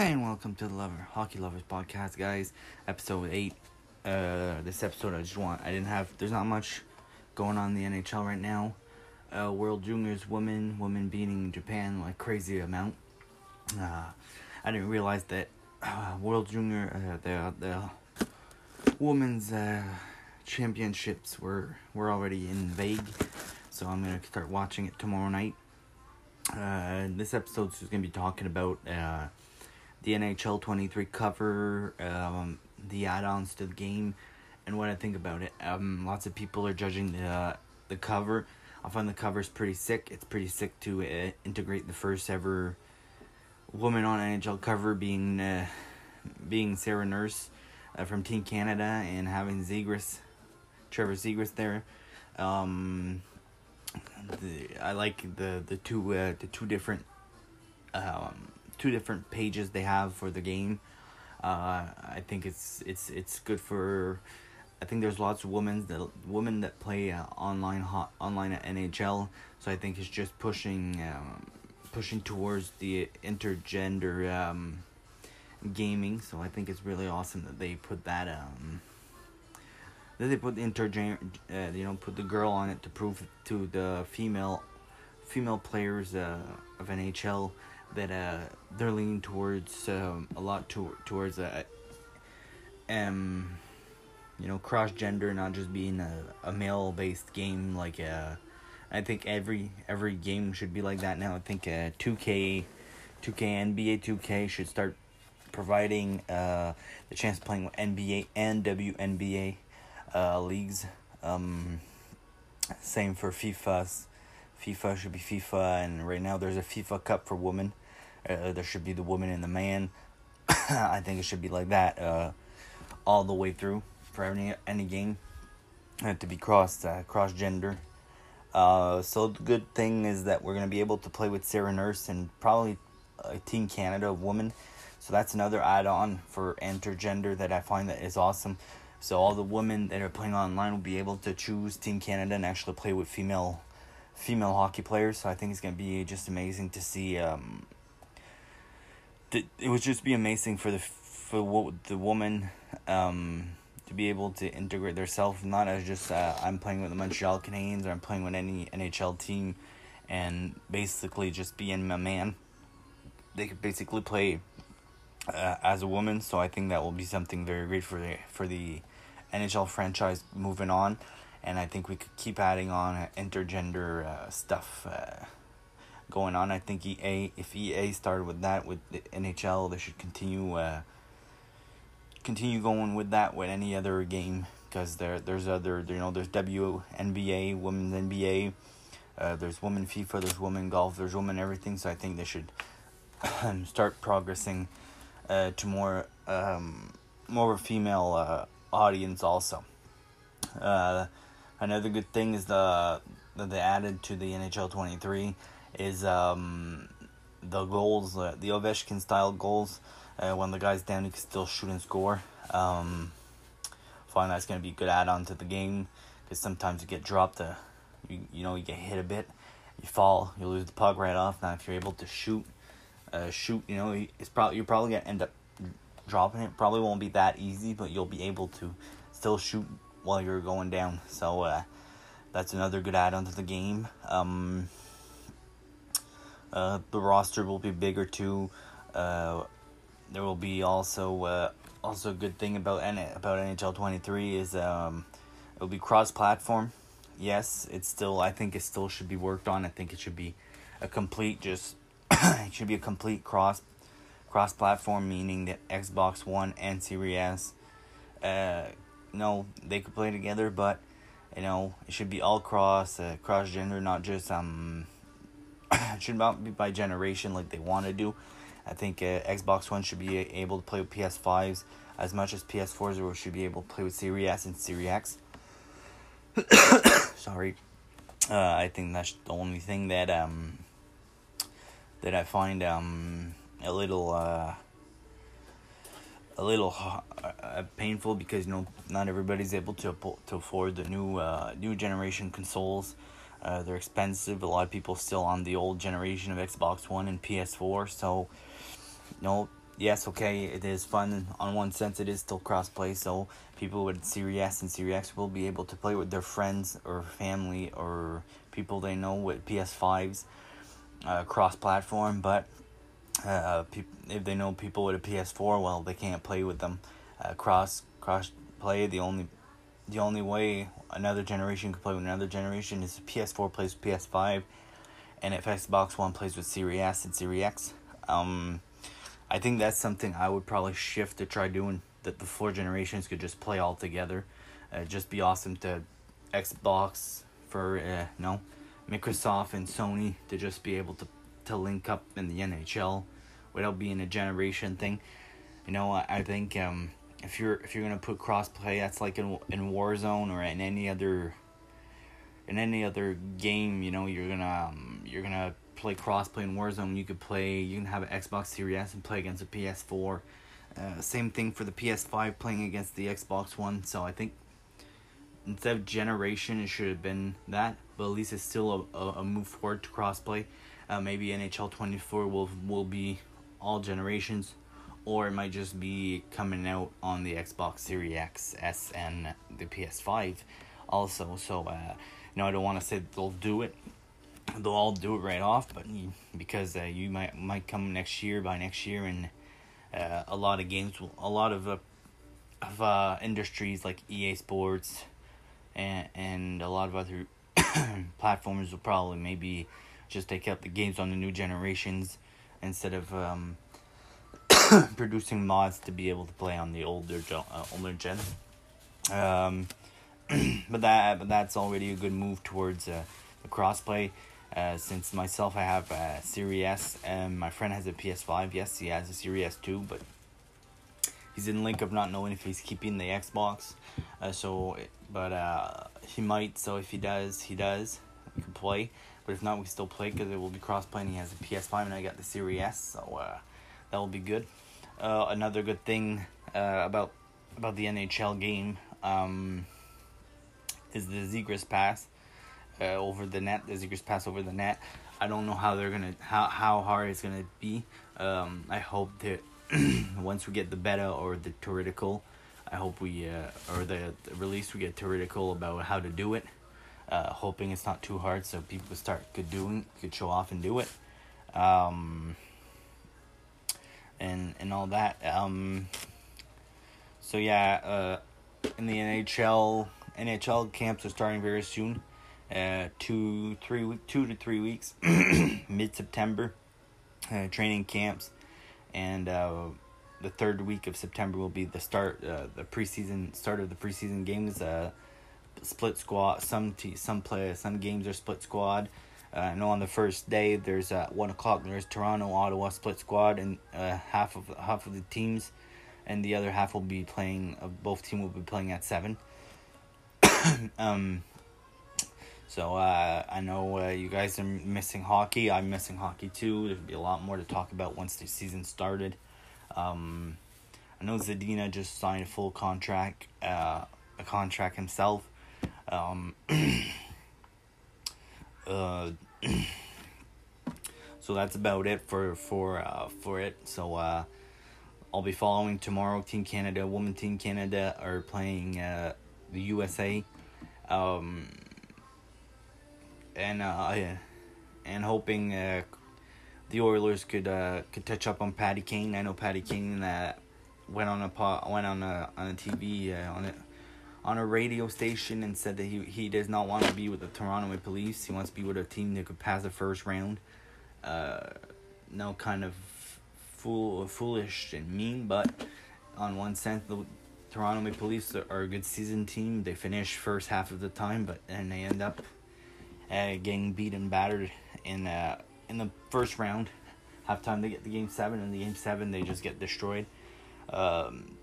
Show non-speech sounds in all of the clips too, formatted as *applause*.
Hi and welcome to the Lover Hockey Lovers Podcast, guys. Episode eight. Uh, this episode I just want I didn't have. There's not much going on in the NHL right now. Uh, World Juniors women women beating Japan like crazy amount. Uh, I didn't realize that uh, World Junior uh, the the women's uh, championships were were already in vague, so I'm gonna start watching it tomorrow night. Uh, this episode is going to be talking about uh, the NHL 23 cover, um, the add-ons to the game, and what I think about it. Um, lots of people are judging the uh, the cover. I find the cover is pretty sick. It's pretty sick to uh, integrate the first ever woman on NHL cover being uh, being Sarah Nurse uh, from Team Canada and having Zegras, Trevor Zegras there. Um, the, I like the the two uh, the two different um, two different pages they have for the game. Uh, I think it's it's it's good for. I think there's lots of women that women that play uh, online hot online at NHL. So I think it's just pushing um, pushing towards the intergender um, gaming. So I think it's really awesome that they put that um, that they put the intergender, uh, you know, put the girl on it to prove to the female, female players uh, of NHL that uh, they're leaning towards um, a lot to, towards a, um, you know, cross gender, not just being a, a male based game. Like, uh, I think every every game should be like that now. I think uh, two K, two K NBA two K should start providing uh, the chance of playing with NBA and WNBA uh, leagues. Um, same for FIFA. FIFA should be FIFA, and right now there's a FIFA Cup for women. Uh, there should be the woman and the man. *coughs* I think it should be like that uh, all the way through for any any game. To be cross uh, cross gender. Uh, so the good thing is that we're gonna be able to play with Sarah Nurse and probably uh, Team Canada woman. So that's another add-on for intergender that I find that is awesome. So all the women that are playing online will be able to choose Team Canada and actually play with female female hockey players. So I think it's gonna be just amazing to see. Um, it would just be amazing for the for the woman um, to be able to integrate themselves not as just uh, I'm playing with the Montreal Canadiens or I'm playing with any NHL team, and basically just being a man. They could basically play uh, as a woman, so I think that will be something very great for the for the NHL franchise moving on, and I think we could keep adding on intergender uh, stuff uh, going on. I think EA, if EA started with that with the NHL, they should continue uh, continue going with that with any other game because there there's other you know there's WNBA, women's NBA, uh, there's women FIFA, there's women golf, there's women everything. So I think they should start progressing uh, to more um, more of a female uh, audience also. Uh, another good thing is the that they added to the NHL twenty three is um, the goals, uh, the Ovechkin style goals. Uh, when the guy's down, he can still shoot and score. Um, find that's gonna be a good add on to the game because sometimes you get dropped. Uh, you you know you get hit a bit, you fall, you lose the puck right off. Now if you're able to shoot, uh, shoot, you know it's probably you're probably gonna end up dropping it. Probably won't be that easy, but you'll be able to still shoot while you're going down. So uh, that's another good add-on to the game. Um, uh, the roster will be bigger too. Uh, there will be also uh, also a good thing about N- about NHL twenty three is um, it will be cross platform. Yes, it's still I think it still should be worked on. I think it should be a complete just *coughs* it should be a complete cross cross platform meaning that Xbox One and Series S uh no they could play together but you know it should be all cross uh, cross gender not just um *coughs* should not be by generation like they want to do. I think uh, Xbox One should be able to play with PS5s as much as PS4s or should be able to play with Series S and Series X. *coughs* Sorry. Uh, I think that's the only thing that um that I find um a little uh, a little uh, painful because you know not everybody's able to to afford the new uh, new generation consoles. Uh, they're expensive. A lot of people still on the old generation of Xbox One and PS4. So, you know, yes, okay, it is fun. On one sense, it is still crossplay, so people with Series S and Series X will be able to play with their friends or family or people they know with PS5s uh, cross platform. But uh, pe- if they know people with a PS4, well, they can't play with them uh, cross cross play. The only the only way another generation could play with another generation is PS4 plays with PS5, and if Xbox One plays with Series S and Series X. Um, I think that's something I would probably shift to try doing. That the four generations could just play all together. Uh, just be awesome to Xbox for uh, no Microsoft and Sony to just be able to to link up in the NHL without being a generation thing. You know, I, I think um, if you're if you're gonna put crossplay, that's like in in Warzone or in any other in any other game. You know, you're gonna um, you're gonna play crossplay in Warzone. You could play. You can have an Xbox Series S and play against a PS4. Uh, same thing for the PS5 playing against the Xbox One. So I think instead of generation, it should have been that. But at least it's still a, a, a move forward to crossplay. Uh, maybe NHL 24 will will be all generations, or it might just be coming out on the Xbox Series X, S, and the PS5 also. So, uh, you know, I don't want to say they'll do it. They'll all do it right off, but because uh, you might might come next year by next year, and uh, a lot of games, will, a lot of uh, of uh, industries like EA Sports, and and a lot of other *coughs* platforms will probably maybe just take out the games on the new generations instead of um, *coughs* producing mods to be able to play on the older uh, older gen. Um, *coughs* but that but that's already a good move towards uh, the crossplay. Uh, since myself, I have a Series S, and my friend has a PS5. Yes, he has a Series S too, but he's in link of not knowing if he's keeping the Xbox. Uh, so, but uh, he might. So if he does, he does. We can play. But if not, we still play because it will be cross playing. He has a PS5 and I got the Series S, so uh, that will be good. Uh, another good thing uh, about about the NHL game um, is the Zegras pass uh, over the net. The Zegras pass over the net. I don't know how they're gonna how how hard it's gonna be. Um, I hope that *clears throat* once we get the beta or the theoretical, I hope we uh, or the, the release we get theoretical about how to do it uh, hoping it's not too hard so people start could doing could show off and do it um, and and all that um, so yeah uh, in the NHL NHL camps are starting very soon uh, two three two to three weeks *clears throat* mid September uh, training camps and uh, the third week of September will be the start uh, the preseason start of the preseason games uh, split squad. Some t- some play some games are split squad. Uh, I know on the first day there's at one o'clock there's Toronto Ottawa split squad and uh, half of half of the teams, and the other half will be playing. Uh, both team will be playing at seven. *coughs* um. So uh, I know uh, you guys are missing hockey. I'm missing hockey too. There'll be a lot more to talk about once the season started. Um, I know Zadina just signed a full contract, uh, a contract himself. Um, *coughs* uh, *clears throat* so that's about it for for uh, for it. So uh, I'll be following tomorrow. Team Canada, Women Team Canada are playing uh, the USA, um, and uh, and hoping uh, the Oilers could uh, could touch up on Patty Kane. I know Patty Kane that went on a pot went on a on a TV uh, on it on a radio station and said that he he does not want to be with the Toronto Maple Leafs. He wants to be with a team that could pass the first round. Uh, no, kind of fool, foolish and mean, but on one sense, the Toronto Maple Leafs are a good season team. They finish first half of the time, but then they end up uh, getting beat and battered in uh, in the first round. Halftime they get the game seven, and the game seven they just get destroyed. Um,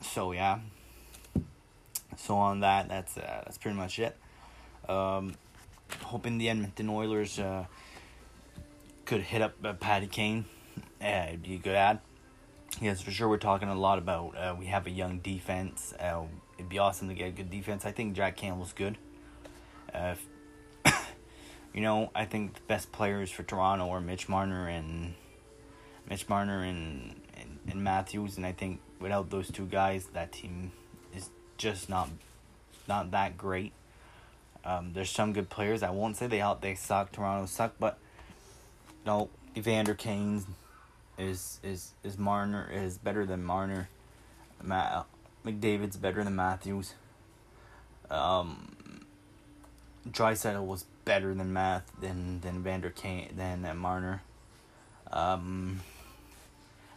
so yeah, so on that, that's uh, that's pretty much it. Um, hoping the Edmonton Oilers uh, could hit up uh, Patty Kane. Yeah, it'd be a good ad. Yes, for sure. We're talking a lot about uh, we have a young defense. Uh, it'd be awesome to get a good defense. I think Jack Campbell's good. Uh, *coughs* you know, I think the best players for Toronto are Mitch Marner and Mitch Marner and, and and Matthews, and I think without those two guys, that team just not not that great. Um, there's some good players. I won't say they out they suck. Toronto suck, but you know, Evander Kane is is is Marner is better than Marner. Matt McDavid's better than Matthews. Um, Draisaitl was better than Math than than Vander Kane than uh, Marner. Um,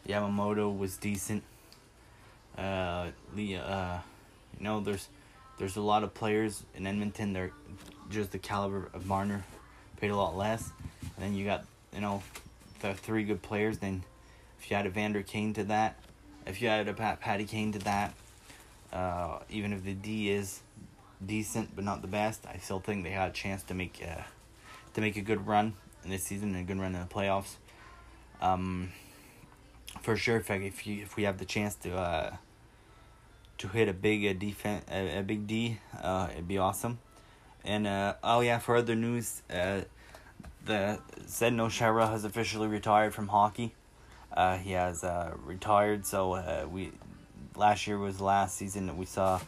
Yamamoto was decent. Uh, the uh, you know, there's there's a lot of players in Edmonton. They're just the caliber of Marner, paid a lot less. And then you got you know, the three good players. Then if you add a Vander Kane to that, if you add a Pat Patty Kane to that, uh, even if the D is decent but not the best, I still think they had a chance to make uh, to make a good run in this season and a good run in the playoffs. Um, for sure, if I, if you if we have the chance to uh, to hit a big uh, defense a, a big D, uh, it'd be awesome. And uh, oh yeah, for other news, uh, the Zdeno Chara has officially retired from hockey. Uh, he has uh, retired, so uh, we last year was the last season that we saw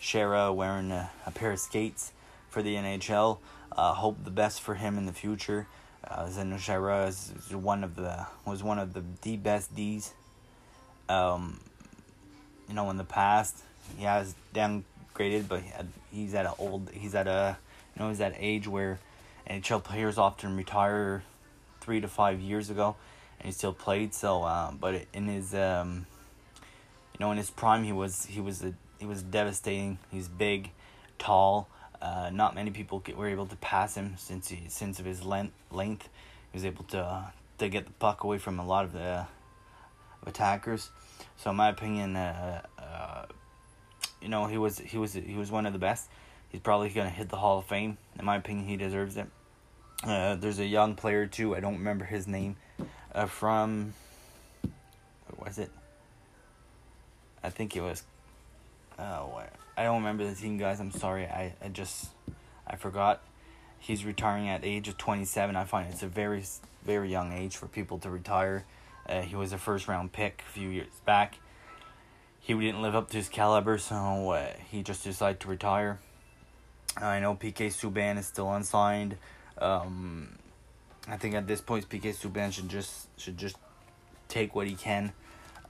Chara wearing a, a pair of skates for the NHL. Uh, hope the best for him in the future. Uh, Zdeno Chara is, is one of the was one of the the best D's. Um, you know, in the past, he has downgraded, but he's at an old he's at a you know he's at age where NHL players often retire three to five years ago, and he still played. So, uh, but in his um, you know in his prime, he was he was a he was devastating. He's big, tall. Uh, not many people were able to pass him since he since of his length. Length, he was able to uh, to get the puck away from a lot of the attackers. So in my opinion, uh, uh, you know he was he was he was one of the best. He's probably gonna hit the Hall of Fame. In my opinion, he deserves it. Uh, there's a young player too. I don't remember his name. Uh, from what was it? I think it was. Oh, I don't remember the team, guys. I'm sorry. I, I just I forgot. He's retiring at the age of 27. I find it's a very very young age for people to retire. Uh, he was a first round pick a few years back. He didn't live up to his caliber, so uh, he just decided to retire. I know PK Subban is still unsigned. Um, I think at this point, PK Subban should just should just take what he can.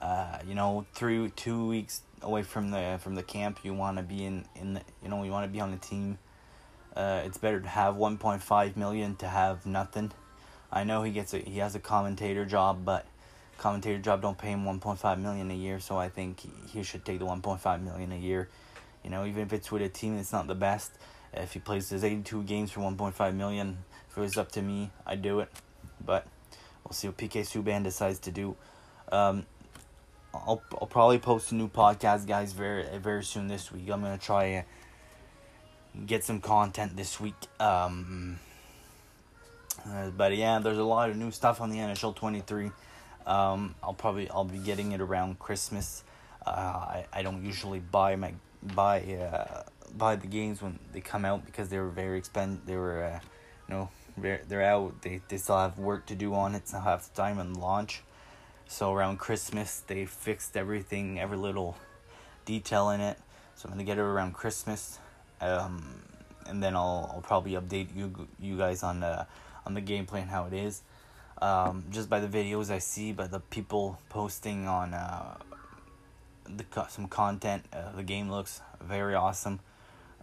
Uh, you know, through two weeks away from the from the camp, you want to be in in the, you know you want to be on the team. Uh, it's better to have one point five million to have nothing. I know he gets a he has a commentator job, but commentator job don't pay him one point five million a year. So I think he, should take the one point five million a year. You know, even if it's with a team that's not the best, if he plays his 82 games for 1.5 million, if it was up to me, I'd do it. But we'll see what PK Subban decides to do. Um, I'll I'll probably post a new podcast, guys, very very soon this week. I'm gonna try and get some content this week. Um, uh, but yeah, there's a lot of new stuff on the NHL 23. Um, I'll probably I'll be getting it around Christmas. Uh, I I don't usually buy my buy uh, buy the games when they come out because they were very expensive. They were, uh, you know, they're, they're out. They they still have work to do on it. So have time on launch. So around Christmas, they fixed everything, every little detail in it. So I'm gonna get it around Christmas, um, and then I'll I'll probably update you you guys on the on the gameplay and how it is. Um, just by the videos I see, by the people posting on uh, the some content. Uh, the game looks very awesome.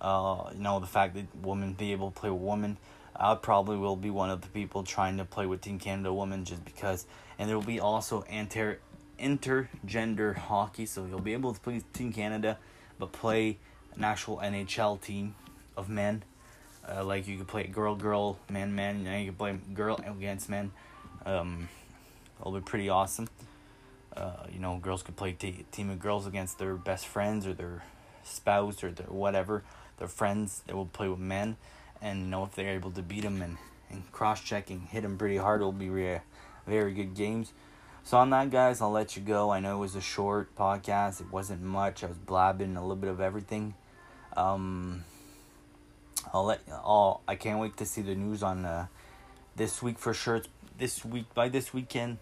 Uh, you know the fact that women be able to play with women. I probably will be one of the people trying to play with Team Canada women just because. And there will be also inter intergender hockey, so you'll be able to play Team Canada, but play an actual NHL team of men. Uh, like you could play girl girl man man. You know you can play girl against men. Um, it'll be pretty awesome. Uh, you know, girls could play t- team of girls against their best friends or their spouse or their whatever, their friends. They will play with men, and you know if they're able to beat them and, and cross checking, hit them pretty hard, it'll be re- very good games. So on that, guys, I'll let you go. I know it was a short podcast. It wasn't much. I was blabbing a little bit of everything. Um, I'll let. I'll. I can't wait to see the news on uh, this week for sure. It's this week by this weekend,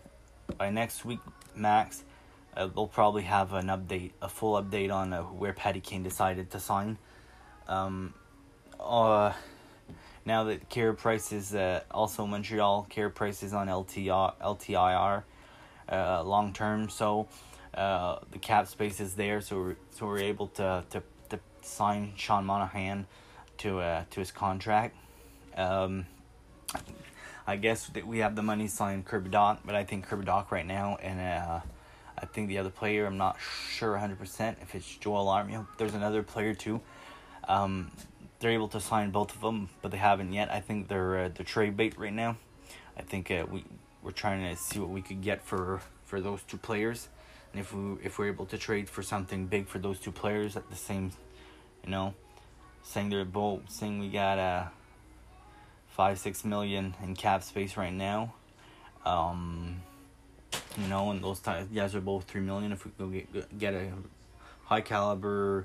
by next week max. uh, they'll probably have an update, a full update on uh, where Patty Kane decided to sign. Um, uh, now that Carey Price is uh, also Montreal, Carey Price is on LTR, LTIR uh, long term, so uh, the cap space is there, so we're, so we're able to, to, to sign Sean Monahan to uh, to his contract. Um, I guess that we have the money signed Kirby Dach, but I think Kirby Dach right now, and uh, I think the other player, I'm not sure 100% if it's Joel Armia. There's another player too. Um, they're able to sign both of them, but they haven't yet. I think they're uh, the trade bait right now. I think uh, we we're trying to see what we could get for for those two players, and if we if we're able to trade for something big for those two players at the same, you know, saying they're both saying we got uh five six million in cap space right now, um, you know, and those guys are both three million. If we go get get a high caliber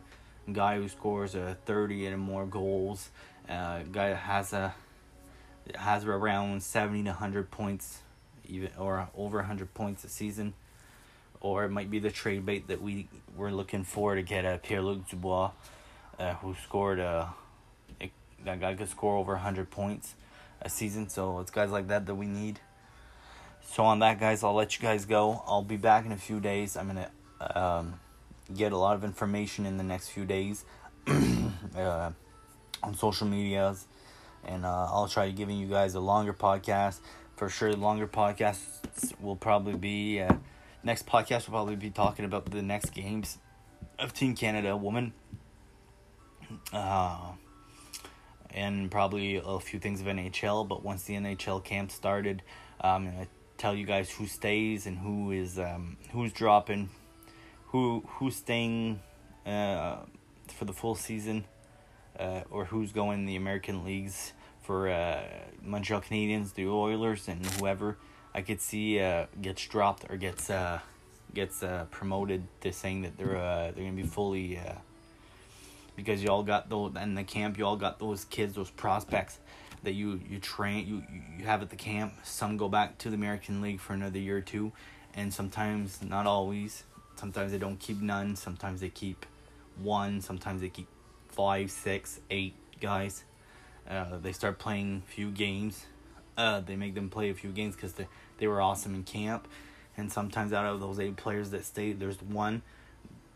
guy who scores a 30 and more goals, uh, guy that has a has around 70 to 100 points even or over 100 points a season or it might be the trade bait that we were looking for to get a Pierre-Luc Dubois uh, who scored a that guy could score over 100 points a season. So it's guys like that that we need. So on that guys I'll let you guys go. I'll be back in a few days. I'm gonna um, get a lot of information in the next few days *clears throat* uh, on social medias, and uh, I'll try giving you guys a longer podcast. For sure, longer podcasts will probably be uh, next podcast will probably be talking about the next games of Team Canada woman. Uh, and probably a few things of NHL, but once the NHL camp started, I'm tell you guys who stays and who is um, who's dropping who who's staying uh, for the full season, uh, or who's going the American leagues for uh, Montreal Canadiens, the Oilers, and whoever I could see uh, gets dropped or gets uh, gets uh, promoted. To saying that they're uh, they're gonna be fully uh, because you all got those in the camp you all got those kids those prospects that you you train you you have at the camp some go back to the American League for another year or two and sometimes not always Sometimes they don't keep none. Sometimes they keep one. Sometimes they keep five, six, eight guys. Uh, they start playing a few games. Uh, they make them play a few games because they, they were awesome in camp. And sometimes out of those eight players that stay, there's one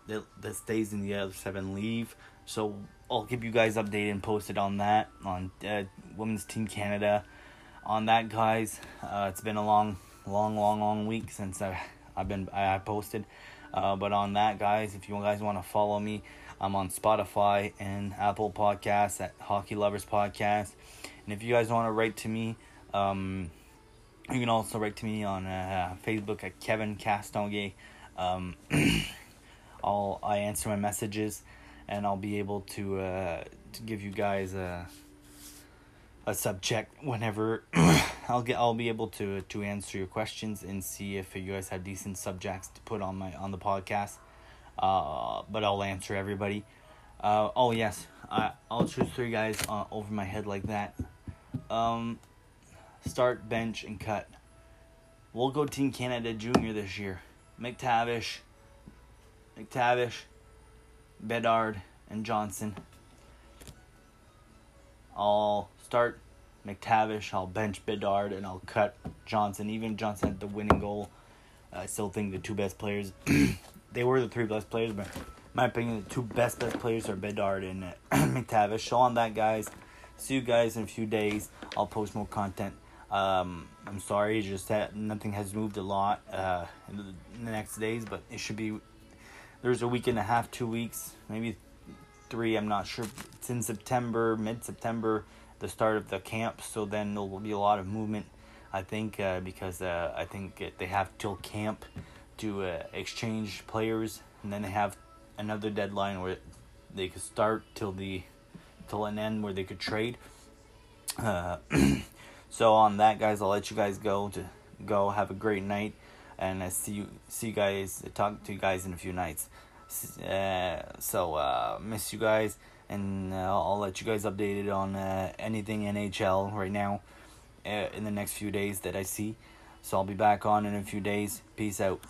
that, that stays and the other seven leave. So I'll keep you guys updated and posted on that on uh, Women's Team Canada. On that, guys, uh, it's been a long, long, long, long week since I I've been I posted. Uh, but on that, guys, if you guys want to follow me, I'm on Spotify and Apple Podcasts at Hockey Lovers Podcast. And if you guys want to write to me, um, you can also write to me on uh, Facebook at Kevin Castonguay. Um, *clears throat* I'll I answer my messages, and I'll be able to uh, to give you guys a a subject whenever *coughs* I'll get I'll be able to to answer your questions and see if you guys have decent subjects to put on my on the podcast. Uh, but I'll answer everybody. Uh, oh yes, I I'll choose three guys uh, over my head like that. Um, start, bench, and cut. We'll go Team Canada Junior this year. McTavish, McTavish, Bedard, and Johnson. I'll start McTavish, I'll bench Bedard, and I'll cut Johnson. Even Johnson had the winning goal. I still think the two best players, *clears throat* they were the three best players, but my opinion, the two best best players are Bedard and *clears throat* McTavish. So on that, guys. See you guys in a few days. I'll post more content. Um, I'm sorry, just that nothing has moved a lot uh, in the next days, but it should be. There's a week and a half, two weeks, maybe three. I'm not sure. It's in September, mid September the start of the camp. So then there will be a lot of movement, I think, uh, because uh, I think they have till camp to uh, exchange players, and then they have another deadline where they could start till the till an end where they could trade. Uh, *clears throat* so on that, guys, I'll let you guys go to go. Have a great night, and I see you see you guys. Talk to you guys in a few nights. Uh, so uh, miss you guys and uh, I'll let you guys updated on uh, anything NHL right now uh, in the next few days that I see. So I'll be back on in a few days. Peace out.